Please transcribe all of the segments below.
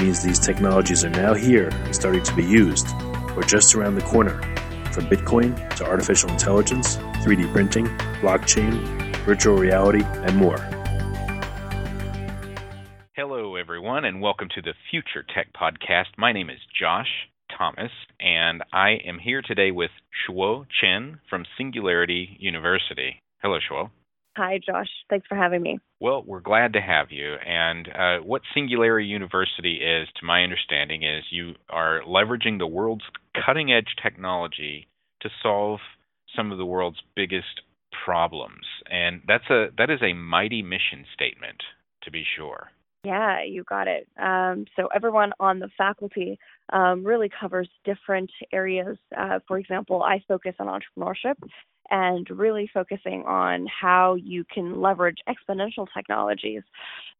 means these technologies are now here and starting to be used, or just around the corner, from Bitcoin to artificial intelligence, 3D printing, blockchain, virtual reality, and more. Hello, everyone, and welcome to the Future Tech Podcast. My name is Josh Thomas, and I am here today with Shuo Chen from Singularity University. Hello, Shuo. Hi, Josh. Thanks for having me. Well, we're glad to have you. And uh, what Singularity University is, to my understanding, is you are leveraging the world's cutting edge technology to solve some of the world's biggest problems. And that's a that is a mighty mission statement, to be sure. Yeah, you got it. Um, so everyone on the faculty um, really covers different areas. Uh, for example, I focus on entrepreneurship and really focusing on how you can leverage exponential technologies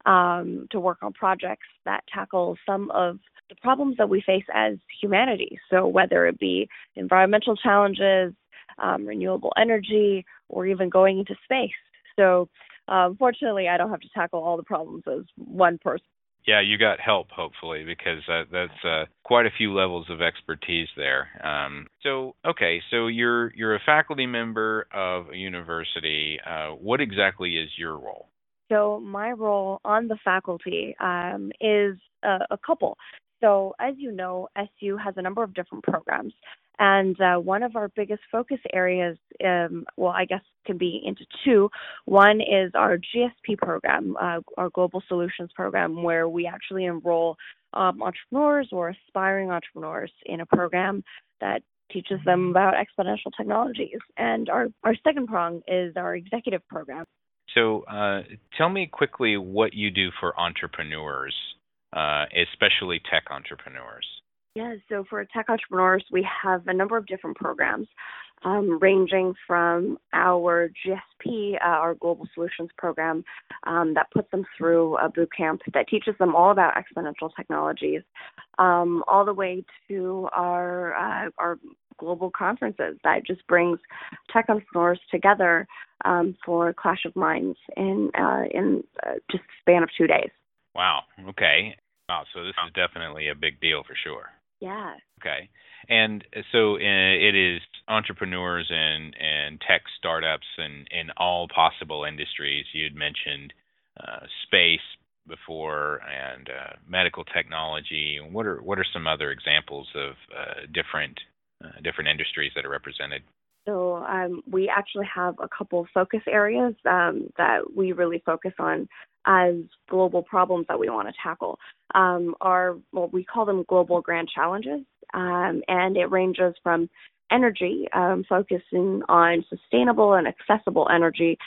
um, to work on projects that tackle some of the problems that we face as humanity. So whether it be environmental challenges, um, renewable energy, or even going into space. So um, fortunately, I don't have to tackle all the problems as one person. Yeah, you got help hopefully because uh, that's uh, quite a few levels of expertise there. Um, so, okay, so you're you're a faculty member of a university. Uh, what exactly is your role? So, my role on the faculty um, is a, a couple. So, as you know, SU has a number of different programs. And uh, one of our biggest focus areas, um, well, I guess can be into two. One is our GSP program, uh, our Global Solutions program, where we actually enroll um, entrepreneurs or aspiring entrepreneurs in a program that teaches them about exponential technologies. And our, our second prong is our executive program. So, uh, tell me quickly what you do for entrepreneurs, uh, especially tech entrepreneurs. Yeah, so for tech entrepreneurs, we have a number of different programs, um, ranging from our GSP, uh, our Global Solutions program, um, that puts them through a boot camp that teaches them all about exponential technologies, um, all the way to our uh, our global conferences that just brings tech entrepreneurs together um, for a clash of minds in uh, in uh, just span of two days. Wow. Okay. Wow. So this is definitely a big deal for sure. Yeah. Okay. And so uh, it is entrepreneurs and, and tech startups and in all possible industries. You'd mentioned uh, space before and uh, medical technology. What are what are some other examples of uh, different uh, different industries that are represented? So um, we actually have a couple of focus areas um, that we really focus on as global problems that we want to tackle. Um, are well, we call them global grand challenges, um, and it ranges from energy, um, focusing on sustainable and accessible energy,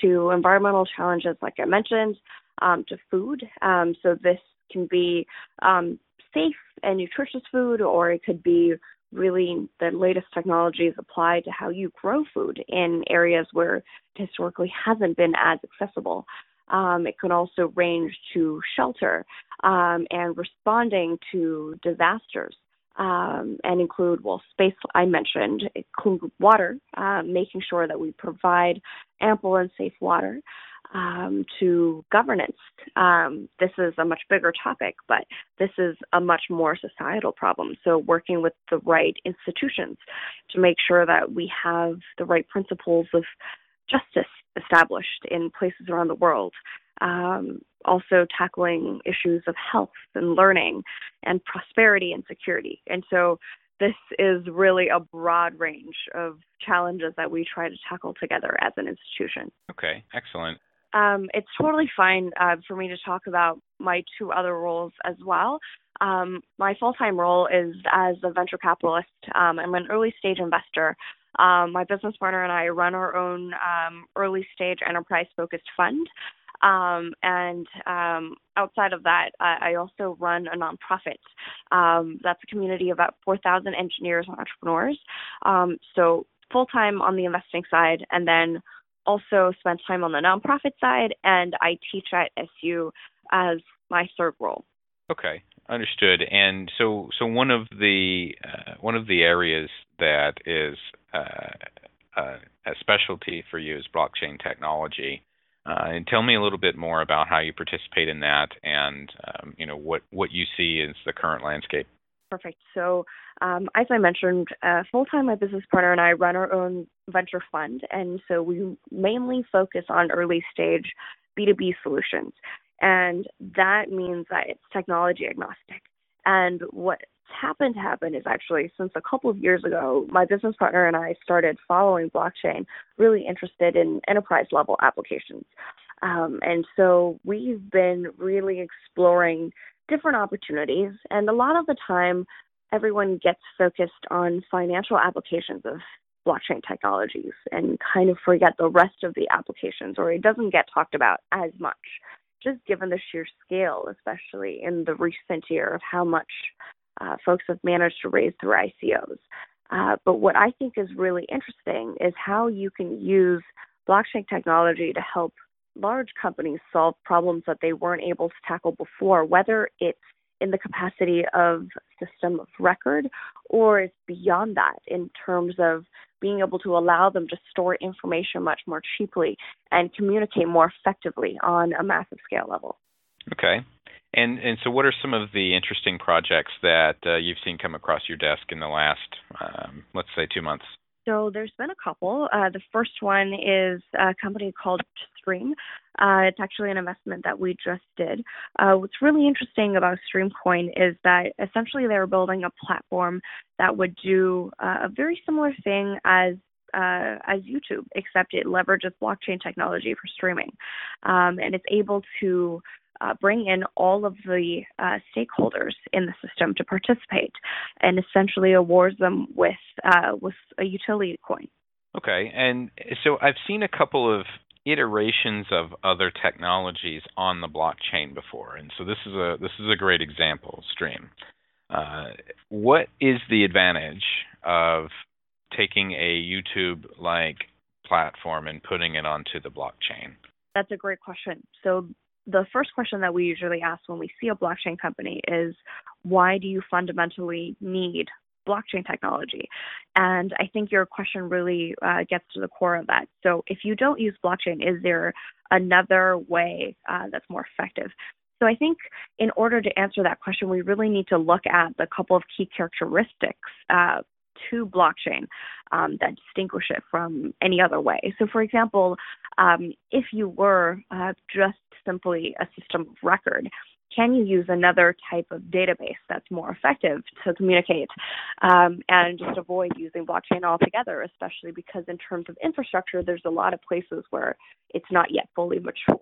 to environmental challenges, like I mentioned, um, to food. So this can be safe and nutritious food, or it could be really the latest technologies applied to how you grow food in areas where it historically hasn't been as accessible. Um, it can also range to shelter um, and responding to disasters. Um, and include, well, space I mentioned, include water, uh, making sure that we provide ample and safe water um, to governance. Um, this is a much bigger topic, but this is a much more societal problem. So, working with the right institutions to make sure that we have the right principles of justice established in places around the world. Um, also tackling issues of health and learning and prosperity and security. And so this is really a broad range of challenges that we try to tackle together as an institution. Okay, excellent. Um, it's totally fine uh, for me to talk about my two other roles as well. Um, my full time role is as a venture capitalist. Um, I'm an early stage investor. Um, my business partner and I run our own um, early stage enterprise focused fund. Um, and um, outside of that, I, I, also run a nonprofit. Um, that's a community of about 4,000 engineers and entrepreneurs. Um, so full time on the investing side, and then also spend time on the nonprofit side, and I teach at SU as my third role. Okay, understood. And so, so one of the uh, one of the areas that is uh, uh, a specialty for you is blockchain technology. Uh, and tell me a little bit more about how you participate in that, and um, you know what what you see as the current landscape. Perfect. So, um, as I mentioned, uh, full time, my business partner and I run our own venture fund, and so we mainly focus on early stage B2B solutions, and that means that it's technology agnostic. And what's happened to happen is actually since a couple of years ago, my business partner and I started following blockchain, really interested in enterprise level applications. Um, and so we've been really exploring different opportunities. And a lot of the time, everyone gets focused on financial applications of blockchain technologies and kind of forget the rest of the applications, or it doesn't get talked about as much, just given the sheer scale, especially in the recent year, of how much uh, folks have managed to raise through ICOs. Uh, but what I think is really interesting is how you can use blockchain technology to help large companies solve problems that they weren't able to tackle before, whether it's in the capacity of system of record or it's beyond that in terms of being able to allow them to store information much more cheaply and communicate more effectively on a massive scale level. Okay. And and so, what are some of the interesting projects that uh, you've seen come across your desk in the last, um, let's say, two months? So there's been a couple. Uh, the first one is a company called Stream. Uh, it's actually an investment that we just did. Uh, what's really interesting about StreamCoin is that essentially they're building a platform that would do uh, a very similar thing as uh, as YouTube, except it leverages blockchain technology for streaming, um, and it's able to uh, bring in all of the uh, stakeholders in the system to participate, and essentially awards them with uh, with a utility coin. Okay, and so I've seen a couple of iterations of other technologies on the blockchain before, and so this is a this is a great example. Stream. Uh, what is the advantage of taking a YouTube-like platform and putting it onto the blockchain? That's a great question. So the first question that we usually ask when we see a blockchain company is why do you fundamentally need blockchain technology? And I think your question really uh, gets to the core of that. So, if you don't use blockchain, is there another way uh, that's more effective? So, I think in order to answer that question, we really need to look at the couple of key characteristics uh, to blockchain um, that distinguish it from any other way. So, for example, um, if you were uh, just simply a system of record, can you use another type of database that's more effective to communicate um, and just avoid using blockchain altogether, especially because, in terms of infrastructure, there's a lot of places where it's not yet fully mature.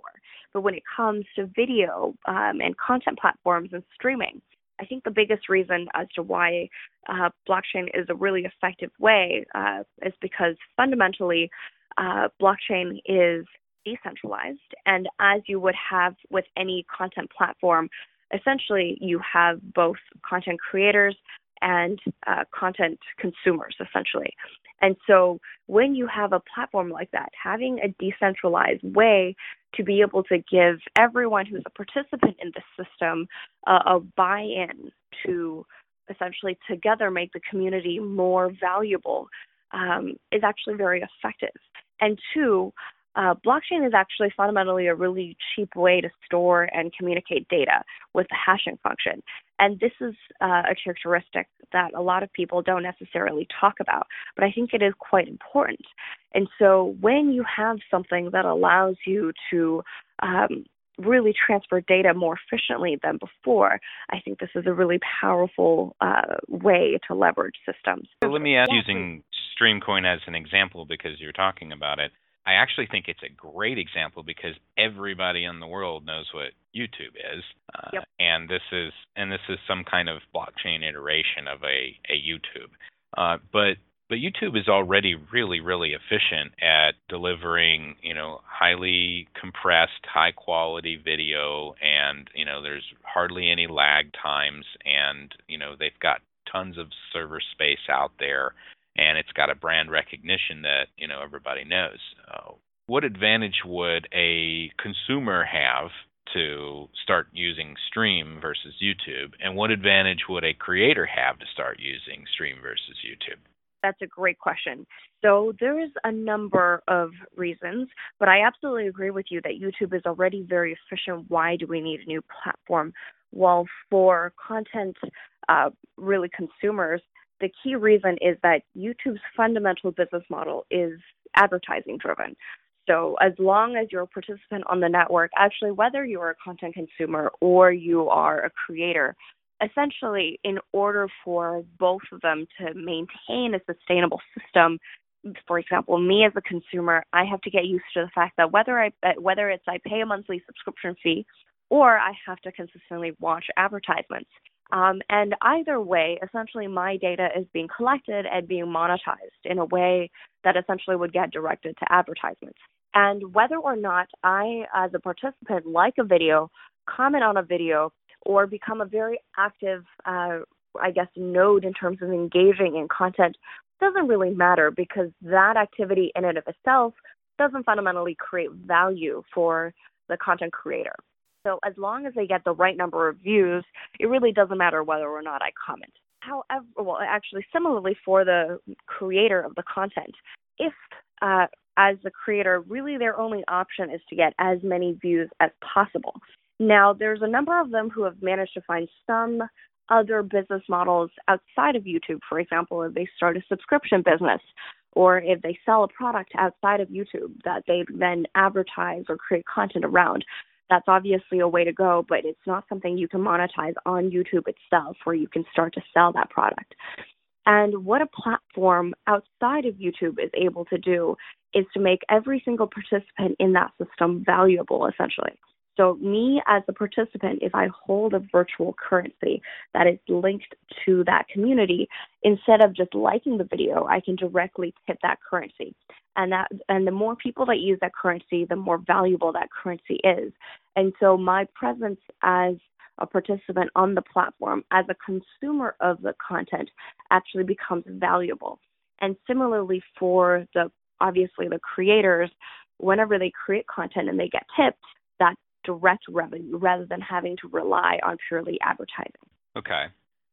But when it comes to video um, and content platforms and streaming, I think the biggest reason as to why uh, blockchain is a really effective way uh, is because fundamentally, uh, blockchain is decentralized. And as you would have with any content platform, essentially you have both content creators and uh, content consumers, essentially. And so when you have a platform like that, having a decentralized way to be able to give everyone who's a participant in the system uh, a buy in to essentially together make the community more valuable um, is actually very effective. And two, uh, blockchain is actually fundamentally a really cheap way to store and communicate data with the hashing function. And this is uh, a characteristic that a lot of people don't necessarily talk about, but I think it is quite important. And so when you have something that allows you to um, really transfer data more efficiently than before, I think this is a really powerful uh, way to leverage systems. So let me ask using Streamcoin as an example because you're talking about it. I actually think it's a great example because everybody in the world knows what YouTube is, uh, yep. and this is and this is some kind of blockchain iteration of a a YouTube. Uh, but but YouTube is already really really efficient at delivering you know highly compressed, high quality video, and you know there's hardly any lag times, and you know they've got tons of server space out there and it's got a brand recognition that you know everybody knows. Uh, what advantage would a consumer have to start using Stream versus YouTube, and what advantage would a creator have to start using Stream versus YouTube? That's a great question. So there's a number of reasons, but I absolutely agree with you that YouTube is already very efficient. Why do we need a new platform? Well, for content, uh, really consumers, the key reason is that YouTube's fundamental business model is advertising driven. So, as long as you're a participant on the network, actually, whether you're a content consumer or you are a creator, essentially, in order for both of them to maintain a sustainable system, for example, me as a consumer, I have to get used to the fact that whether I whether it's I pay a monthly subscription fee or I have to consistently watch advertisements. Um, and either way, essentially, my data is being collected and being monetized in a way that essentially would get directed to advertisements. And whether or not I, as a participant, like a video, comment on a video, or become a very active, uh, I guess, node in terms of engaging in content doesn't really matter because that activity in and of itself doesn't fundamentally create value for the content creator. So as long as they get the right number of views, it really doesn't matter whether or not I comment. However, well, actually, similarly for the creator of the content, if uh, as the creator, really their only option is to get as many views as possible. Now, there's a number of them who have managed to find some other business models outside of YouTube. For example, if they start a subscription business or if they sell a product outside of YouTube that they then advertise or create content around that's obviously a way to go, but it's not something you can monetize on YouTube itself where you can start to sell that product. And what a platform outside of YouTube is able to do is to make every single participant in that system valuable, essentially. So, me as a participant, if I hold a virtual currency that is linked to that community, instead of just liking the video, I can directly tip that currency. And that and the more people that use that currency, the more valuable that currency is. And so my presence as a participant on the platform as a consumer of the content actually becomes valuable. And similarly for the obviously the creators, whenever they create content and they get tipped, direct revenue rather than having to rely on purely advertising. Okay.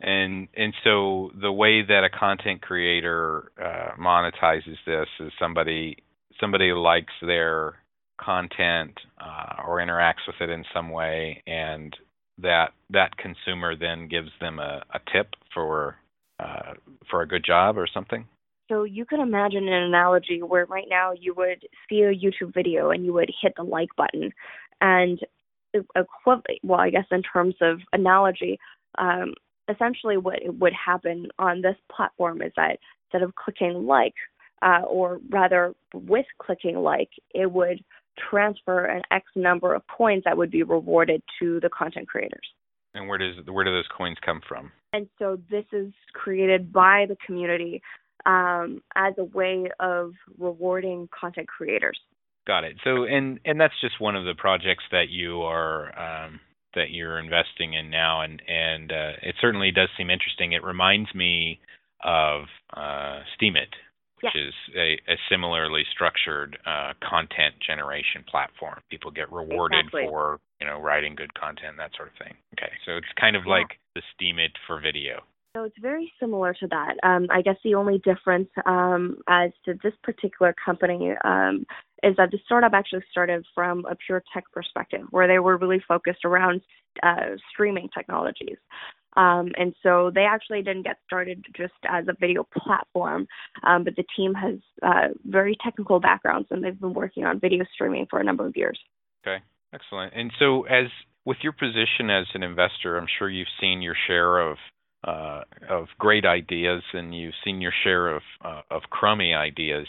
And and so the way that a content creator uh, monetizes this is somebody somebody likes their content uh, or interacts with it in some way, and that that consumer then gives them a, a tip for uh, for a good job or something. So you can imagine an analogy where right now you would see a YouTube video and you would hit the like button, and equivalent, well, I guess in terms of analogy, um, essentially what would happen on this platform is that instead of clicking like, uh, or rather with clicking like, it would transfer an X number of coins that would be rewarded to the content creators. And where does where do those coins come from? And so this is created by the community um, as a way of rewarding content creators. Got it. So and and that's just one of the projects that you are um, that you're investing in now, and and uh, it certainly does seem interesting. It reminds me of uh, Steemit, which is a, a, similarly structured uh, content generation platform. People get rewarded exactly. for you know writing good content, that sort of thing. Okay, so it's kind of yeah. like the Steemit for video. So it's very similar to that. Um, I guess the only difference um, as to this particular company um, is that the startup actually started from a pure tech perspective, where they were really focused around uh, streaming technologies. Um, and so they actually didn't get started just as a video platform, um, but the team has uh, very technical backgrounds and they've been working on video streaming for a number of years. Okay. Excellent. And so, as with your position as an investor, I'm sure you've seen your share of uh, of great ideas, and you've seen your share of uh, of crummy ideas.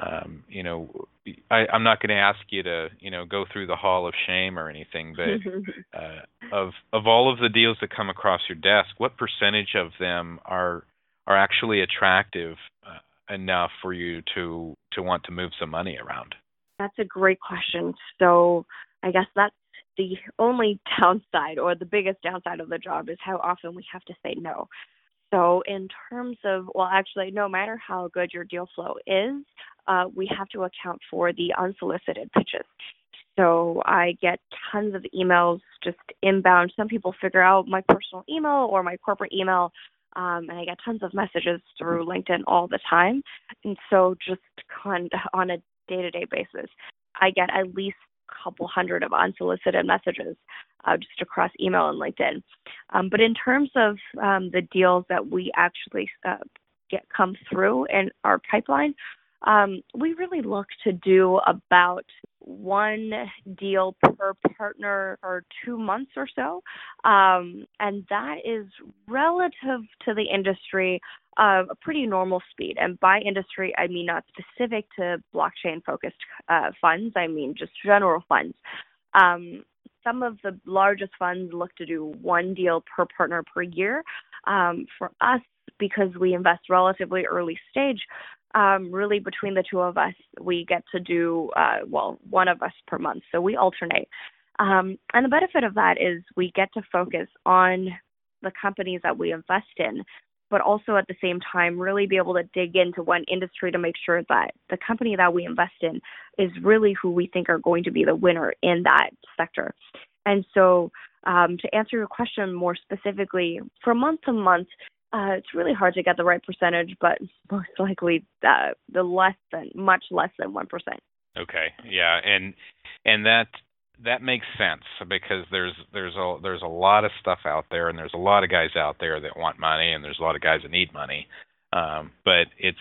Um, you know, I, I'm not going to ask you to, you know, go through the hall of shame or anything, but uh, of of all of the deals that come across your desk, what percentage of them are are actually attractive uh, enough for you to to want to move some money around? That's a great question. So I guess that's the only downside or the biggest downside of the job is how often we have to say no. So, in terms of, well, actually, no matter how good your deal flow is, uh, we have to account for the unsolicited pitches. So, I get tons of emails just inbound. Some people figure out my personal email or my corporate email, um, and I get tons of messages through LinkedIn all the time. And so, just on, on a day to day basis, I get at least couple hundred of unsolicited messages uh, just across email and LinkedIn. Um, but in terms of um, the deals that we actually uh, get come through in our pipeline, um, we really look to do about one deal per partner for two months or so. Um, and that is relative to the industry uh, a pretty normal speed. And by industry, I mean not specific to blockchain focused uh, funds, I mean just general funds. Um, some of the largest funds look to do one deal per partner per year. Um, for us, because we invest relatively early stage, um, really between the two of us, we get to do, uh, well, one of us per month. So we alternate. Um, and the benefit of that is we get to focus on the companies that we invest in, but also at the same time, really be able to dig into one industry to make sure that the company that we invest in is really who we think are going to be the winner in that sector. And so, um, to answer your question more specifically, from month to month, uh, it's really hard to get the right percentage, but most likely uh, the less than much less than one percent. Okay, yeah, and and that that makes sense because there's there's a there's a lot of stuff out there, and there's a lot of guys out there that want money, and there's a lot of guys that need money. Um, but it's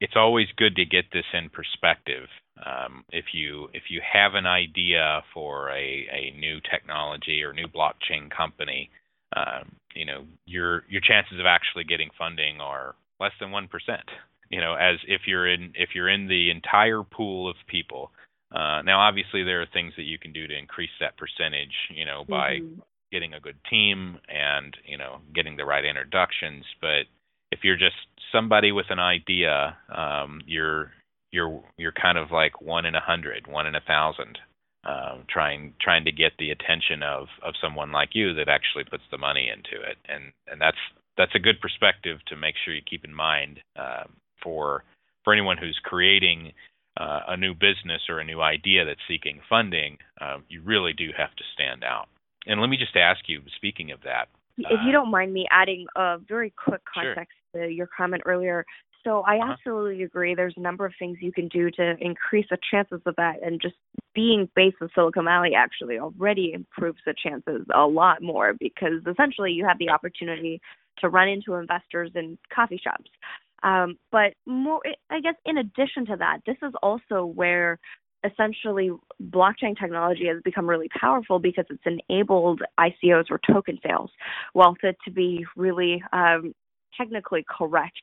it's always good to get this in perspective. Um, if you if you have an idea for a a new technology or new blockchain company, um, you know your your chances of actually getting funding are less than one percent. You know, as if you're in if you're in the entire pool of people. Uh, now, obviously, there are things that you can do to increase that percentage. You know, by mm-hmm. getting a good team and you know getting the right introductions. But if you're just somebody with an idea, um, you're you're you're kind of like one in a hundred, one in a thousand um, trying trying to get the attention of of someone like you that actually puts the money into it, and and that's that's a good perspective to make sure you keep in mind um, for for anyone who's creating uh, a new business or a new idea that's seeking funding. Um, you really do have to stand out. And let me just ask you, speaking of that, if you uh, don't mind me adding a very quick context sure. to your comment earlier, so I uh-huh. absolutely agree. There's a number of things you can do to increase the chances of that, and just being based in Silicon Valley actually already improves the chances a lot more because essentially you have the opportunity to run into investors in coffee shops. Um, but more, I guess, in addition to that, this is also where essentially blockchain technology has become really powerful because it's enabled ICOs or token sales. Well, to, to be really um, technically correct.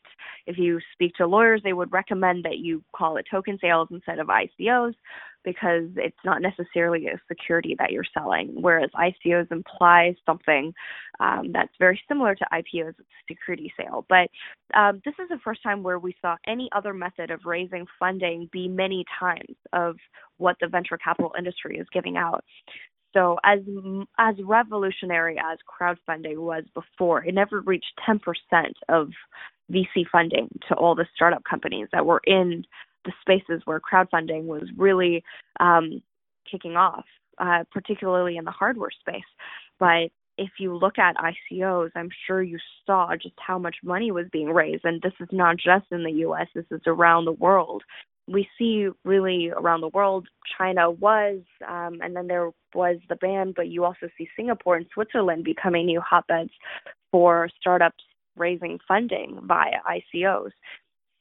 If you speak to lawyers, they would recommend that you call it token sales instead of ICOs because it's not necessarily a security that you're selling, whereas ICOs imply something um, that's very similar to IPOs, security sale. But um, this is the first time where we saw any other method of raising funding be many times of what the venture capital industry is giving out. So as as revolutionary as crowdfunding was before, it never reached 10% of VC funding to all the startup companies that were in the spaces where crowdfunding was really um, kicking off, uh, particularly in the hardware space. But if you look at ICOs, I'm sure you saw just how much money was being raised. And this is not just in the US, this is around the world we see really around the world. China was, um, and then there was the ban, but you also see Singapore and Switzerland becoming new hotbeds for startups raising funding via ICOs.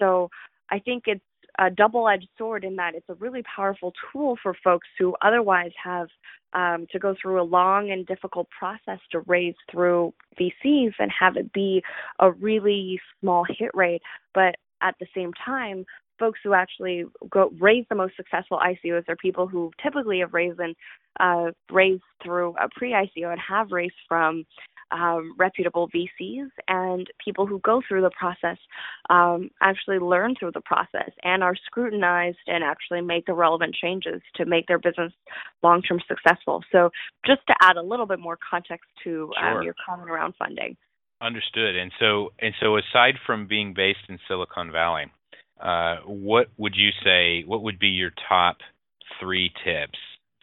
So I think it's a double edged sword in that it's a really powerful tool for folks who otherwise have um, to go through a long and difficult process to raise through VCs and have it be a really small hit rate. But at the same time, folks who actually go raise the most successful ICOs are people who typically have raised and uh, raised through a pre-ICO and have raised from um, reputable VCs and people who go through the process um, actually learn through the process and are scrutinized and actually make the relevant changes to make their business long term successful. So, just to add a little bit more context to um, sure. um, your comment around funding. Understood. And so, and so, aside from being based in Silicon Valley, uh, what would you say? What would be your top three tips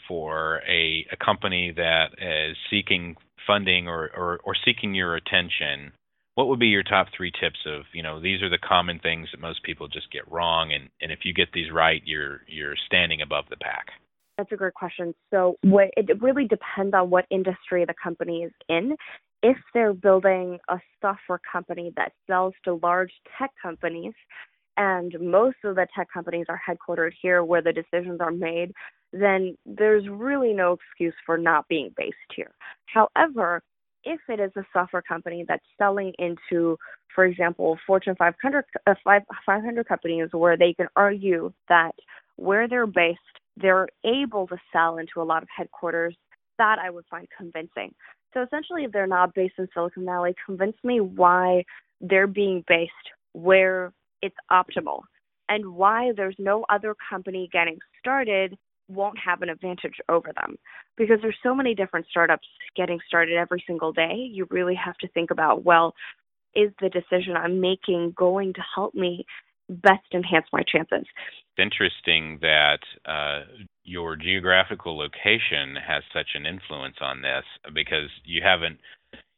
for a, a company that is seeking funding or, or, or seeking your attention? What would be your top three tips of you know these are the common things that most people just get wrong, and, and if you get these right, you're you're standing above the pack. That's a great question. So what, it really depends on what industry the company is in. If they're building a software company that sells to large tech companies, and most of the tech companies are headquartered here where the decisions are made, then there's really no excuse for not being based here. However, if it is a software company that's selling into, for example, Fortune 500, uh, 500 companies where they can argue that where they're based, they're able to sell into a lot of headquarters, that I would find convincing. So essentially, if they're not based in Silicon Valley, convince me why they're being based where it's optimal. And why there's no other company getting started won't have an advantage over them. Because there's so many different startups getting started every single day you really have to think about well is the decision i'm making going to help me best enhance my chances? It's interesting that uh, your geographical location has such an influence on this because you haven't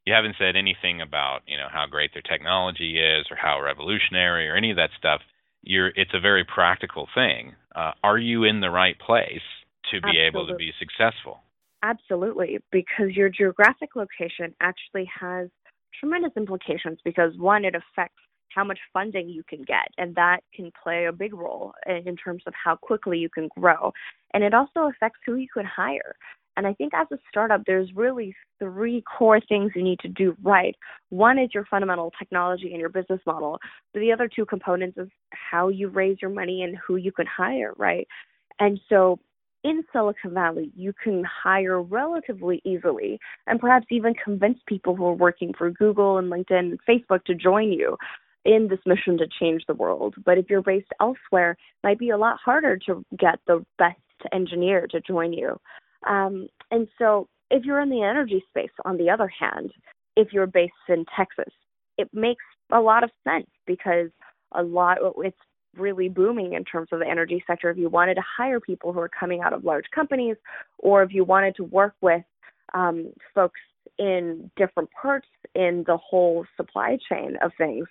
you haven't said anything about you know how great their technology is or how revolutionary or any of that stuff you're it's a very practical thing. Uh, are you in the right place to be absolutely. able to be successful? absolutely because your geographic location actually has tremendous implications because one it affects how much funding you can get and that can play a big role in terms of how quickly you can grow. And it also affects who you can hire and I think as a startup, there's really three core things you need to do right. One is your fundamental technology and your business model. The other two components is how you raise your money and who you can hire, right? And so in Silicon Valley, you can hire relatively easily and perhaps even convince people who are working for Google and LinkedIn and Facebook to join you in this mission to change the world. But if you're based elsewhere, it might be a lot harder to get the best engineer to join you. Um, and so, if you're in the energy space, on the other hand, if you're based in Texas, it makes a lot of sense because a lot it's really booming in terms of the energy sector. If you wanted to hire people who are coming out of large companies, or if you wanted to work with um, folks in different parts in the whole supply chain of things,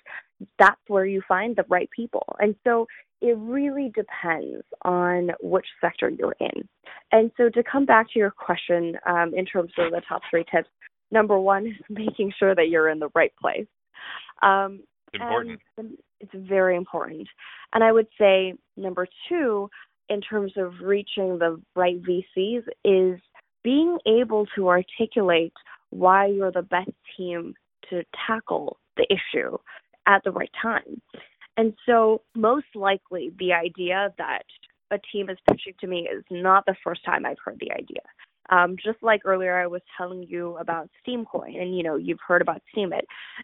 that's where you find the right people. And so it really depends on which sector you're in. And so to come back to your question um, in terms of the top three tips, number one is making sure that you're in the right place. Um, it's important. It's very important. And I would say number two, in terms of reaching the right VCs, is being able to articulate why you're the best team to tackle the issue at the right time. And so, most likely, the idea that a team is pitching to me is not the first time I've heard the idea. Um, just like earlier, I was telling you about Streamcoin, and you know you've heard about Steemit,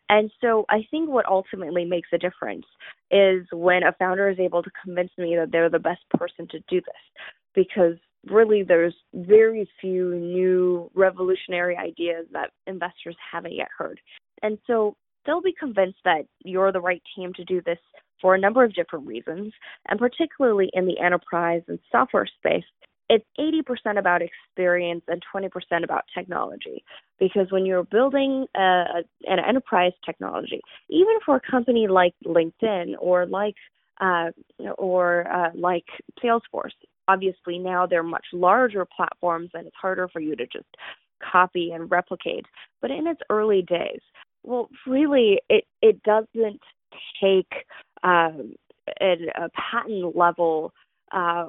and so I think what ultimately makes a difference is when a founder is able to convince me that they're the best person to do this, because really there's very few new revolutionary ideas that investors haven't yet heard, and so they'll be convinced that you're the right team to do this for a number of different reasons, and particularly in the enterprise and software space, it's 80% about experience and 20% about technology. Because when you're building a, an enterprise technology, even for a company like LinkedIn or like uh, or uh, like Salesforce, obviously now they're much larger platforms and it's harder for you to just copy and replicate. But in its early days, well, really, it it doesn't take um, a, a patent level uh,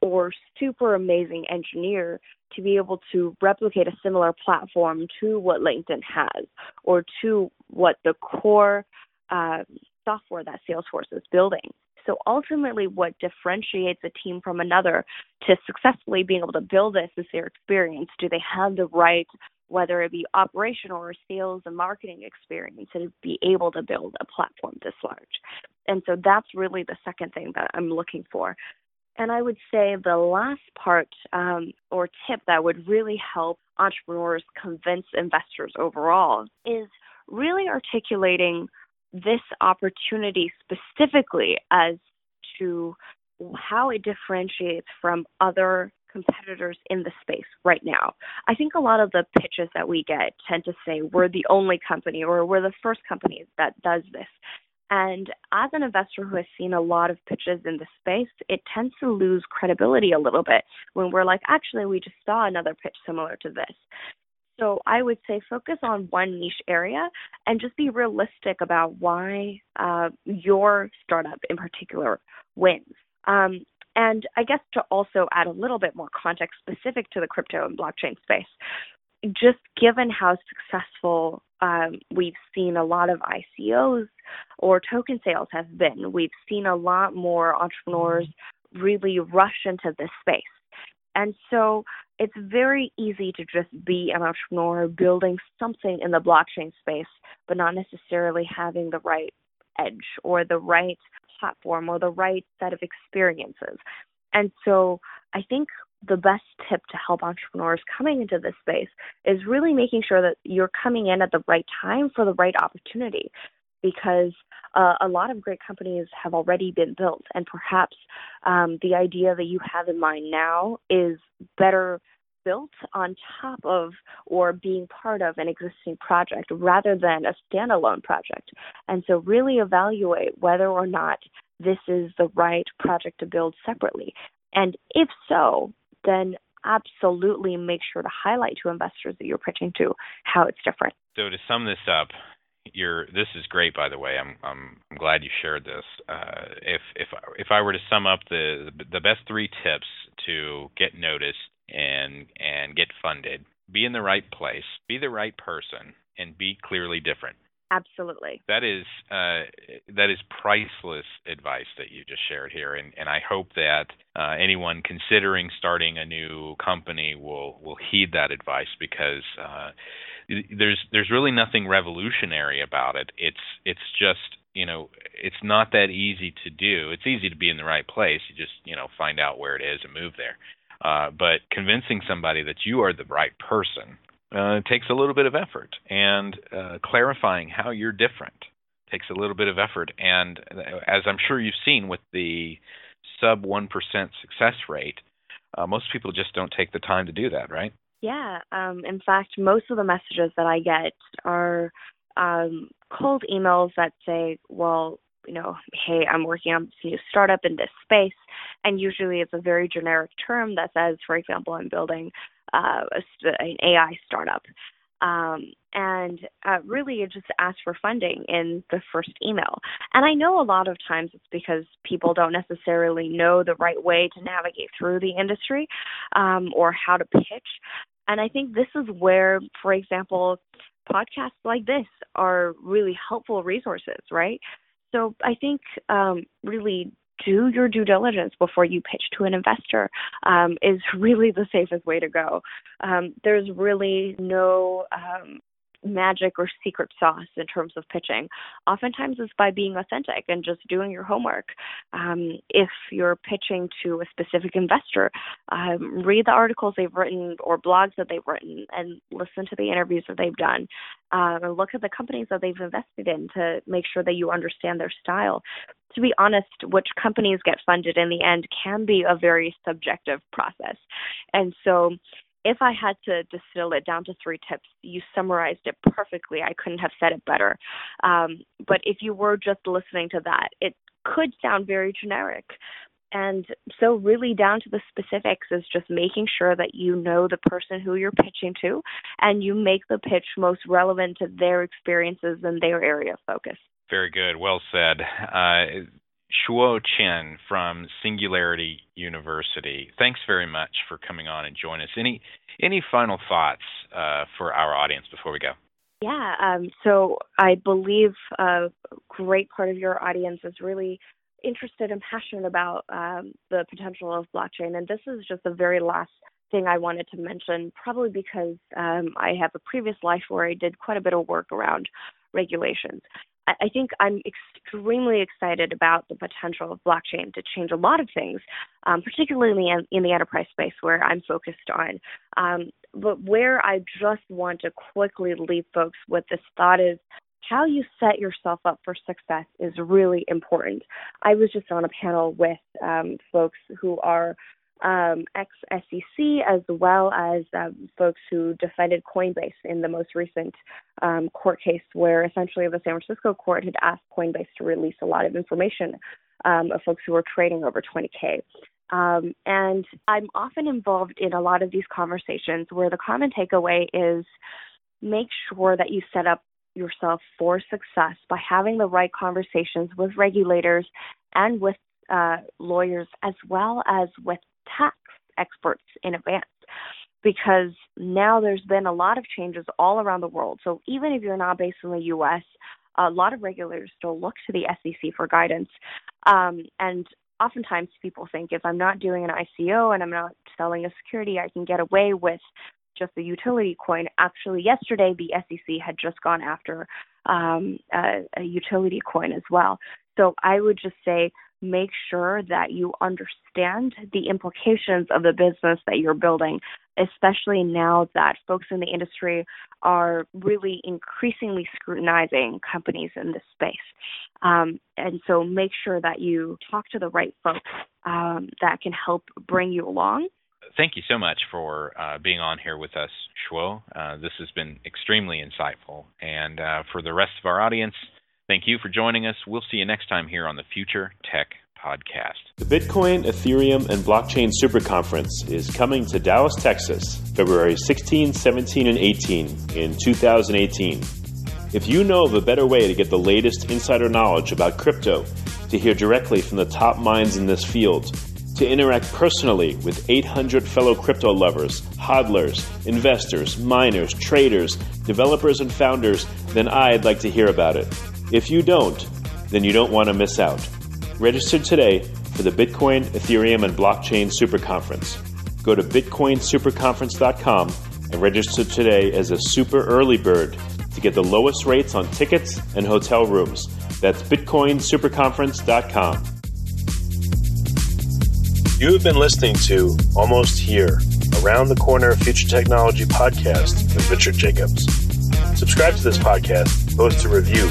or super amazing engineer to be able to replicate a similar platform to what LinkedIn has or to what the core uh, software that Salesforce is building. So ultimately, what differentiates a team from another to successfully being able to build this is their experience. Do they have the right, whether it be operational or sales and marketing experience, to be able to build a platform this large? And so that's really the second thing that I'm looking for. And I would say the last part um, or tip that would really help entrepreneurs convince investors overall is really articulating this opportunity specifically as to how it differentiates from other competitors in the space right now. I think a lot of the pitches that we get tend to say we're the only company or we're the first company that does this. And as an investor who has seen a lot of pitches in the space, it tends to lose credibility a little bit when we're like, actually, we just saw another pitch similar to this. So I would say focus on one niche area and just be realistic about why uh, your startup in particular wins. Um, and I guess to also add a little bit more context specific to the crypto and blockchain space, just given how successful um, we've seen a lot of ICOs or token sales have been, we've seen a lot more entrepreneurs really rush into this space. And so it's very easy to just be an entrepreneur building something in the blockchain space, but not necessarily having the right edge or the right platform or the right set of experiences. And so I think the best tip to help entrepreneurs coming into this space is really making sure that you're coming in at the right time for the right opportunity because uh, a lot of great companies have already been built and perhaps um, the idea that you have in mind now is better built on top of or being part of an existing project rather than a standalone project. And so, really evaluate whether or not this is the right project to build separately. And if so, then absolutely make sure to highlight to investors that you're pitching to how it's different. So to sum this up, you're this is great by the way. I'm I'm, I'm glad you shared this. Uh, if if if I were to sum up the the best three tips to get noticed and and get funded, be in the right place, be the right person, and be clearly different. Absolutely. That is uh, that is priceless advice that you just shared here, and, and I hope that uh, anyone considering starting a new company will will heed that advice because uh, there's there's really nothing revolutionary about it. It's it's just you know it's not that easy to do. It's easy to be in the right place. You just you know find out where it is and move there. Uh, but convincing somebody that you are the right person uh, takes a little bit of effort, and uh, clarifying how you're different takes a little bit of effort. And uh, as I'm sure you've seen with the sub one percent success rate, uh, most people just don't take the time to do that, right? Yeah. Um, in fact, most of the messages that I get are um, cold emails that say, "Well, you know, hey, I'm working on this new startup in this space," and usually it's a very generic term that says, for example, I'm building uh, an AI startup. Um, and uh, really it just asks for funding in the first email. And I know a lot of times it's because people don't necessarily know the right way to navigate through the industry um, or how to pitch. And I think this is where, for example, podcasts like this are really helpful resources, right? So I think um, really do your due diligence before you pitch to an investor um, is really the safest way to go. Um, there's really no um, magic or secret sauce in terms of pitching. Oftentimes, it's by being authentic and just doing your homework. Um, if you're pitching to a specific investor, um, read the articles they've written or blogs that they've written and listen to the interviews that they've done. And look at the companies that they've invested in to make sure that you understand their style. To be honest, which companies get funded in the end can be a very subjective process. And so if I had to distill it down to three tips, you summarized it perfectly. I couldn't have said it better. Um, but if you were just listening to that, it could sound very generic. And so, really, down to the specifics is just making sure that you know the person who you're pitching to and you make the pitch most relevant to their experiences and their area of focus. Very good. Well said. Uh, Shuo Chen from Singularity University. Thanks very much for coming on and joining us. Any any final thoughts uh, for our audience before we go? Yeah, um, so I believe a great part of your audience is really interested and passionate about um, the potential of blockchain, and this is just the very last thing I wanted to mention, probably because um, I have a previous life where I did quite a bit of work around regulations. I think I'm extremely excited about the potential of blockchain to change a lot of things, um, particularly in, in, the enterprise space where I'm focused on. Um, but where I just want to quickly leave folks with this thought is how you set yourself up for success is really important. I was just on a panel with um, folks who are um, ex SEC as well as um, folks who defended Coinbase in the most recent um, court case, where essentially the San Francisco court had asked Coinbase to release a lot of information um, of folks who were trading over 20K. Um, and I'm often involved in a lot of these conversations where the common takeaway is make sure that you set up yourself for success by having the right conversations with regulators and with uh, lawyers as well as with tax experts in advance because now there's been a lot of changes all around the world. So even if you're not based in the US, a lot of regulators still look to the SEC for guidance. Um, and oftentimes people think if I'm not doing an ICO and I'm not selling a security, I can get away with just the utility coin. Actually, yesterday the SEC had just gone after um, a, a utility coin as well. So I would just say make sure that you understand the implications of the business that you're building, especially now that folks in the industry are really increasingly scrutinizing companies in this space. Um, and so make sure that you talk to the right folks um, that can help bring you along. Thank you so much for uh, being on here with us, Shuo. Uh, this has been extremely insightful. And uh, for the rest of our audience, Thank you for joining us. We'll see you next time here on the Future Tech Podcast. The Bitcoin, Ethereum, and Blockchain Super Conference is coming to Dallas, Texas, February 16, 17, and 18 in 2018. If you know of a better way to get the latest insider knowledge about crypto, to hear directly from the top minds in this field, to interact personally with 800 fellow crypto lovers, hodlers, investors, miners, traders, developers, and founders, then I'd like to hear about it. If you don't, then you don't want to miss out. Register today for the Bitcoin, Ethereum, and Blockchain Super Conference. Go to bitcoinsuperconference.com and register today as a super early bird to get the lowest rates on tickets and hotel rooms. That's bitcoinsuperconference.com. You have been listening to Almost Here, Around the Corner Future Technology podcast with Richard Jacobs. Subscribe to this podcast, post a review,